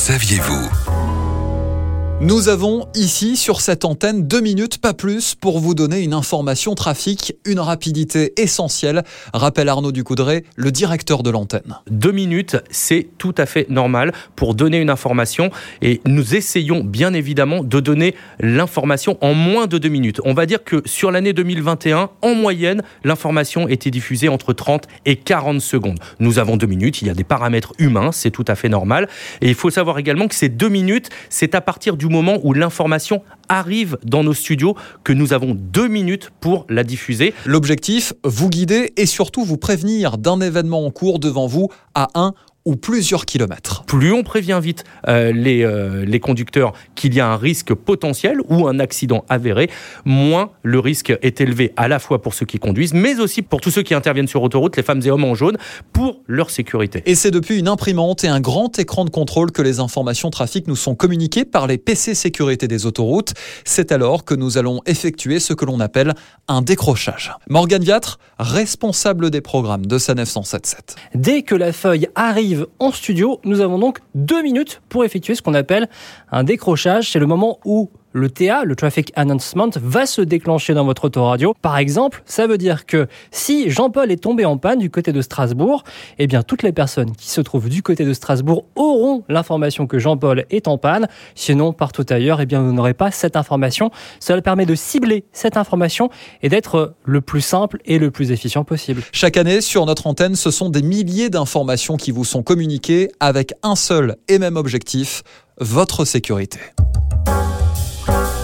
saviez-vous? Nous avons ici sur cette antenne deux minutes, pas plus, pour vous donner une information trafic, une rapidité essentielle, rappelle Arnaud Ducoudray, le directeur de l'antenne. Deux minutes, c'est tout à fait normal pour donner une information et nous essayons bien évidemment de donner l'information en moins de deux minutes. On va dire que sur l'année 2021, en moyenne, l'information était diffusée entre 30 et 40 secondes. Nous avons deux minutes, il y a des paramètres humains, c'est tout à fait normal. Et il faut savoir également que ces deux minutes, c'est à partir du moment où l'information arrive dans nos studios que nous avons deux minutes pour la diffuser. L'objectif, vous guider et surtout vous prévenir d'un événement en cours devant vous à un ou plusieurs kilomètres. Plus on prévient vite euh, les, euh, les conducteurs qu'il y a un risque potentiel ou un accident avéré, moins le risque est élevé à la fois pour ceux qui conduisent, mais aussi pour tous ceux qui interviennent sur autoroute, les femmes et hommes en jaune, pour leur sécurité. Et c'est depuis une imprimante et un grand écran de contrôle que les informations trafic nous sont communiquées par les PC sécurité des autoroutes. C'est alors que nous allons effectuer ce que l'on appelle un décrochage. Morgane Viatre, responsable des programmes de SANEF 177. Dès que la feuille arrive en studio, nous avons donc deux minutes pour effectuer ce qu'on appelle un décrochage. C'est le moment où le TA, le Traffic Announcement, va se déclencher dans votre autoradio. Par exemple, ça veut dire que si Jean-Paul est tombé en panne du côté de Strasbourg, eh bien toutes les personnes qui se trouvent du côté de Strasbourg auront l'information que Jean-Paul est en panne. Sinon, partout ailleurs, eh bien vous n'aurez pas cette information. Cela permet de cibler cette information et d'être le plus simple et le plus efficient possible. Chaque année, sur notre antenne, ce sont des milliers d'informations qui vous sont communiquées avec un seul et même objectif, votre sécurité.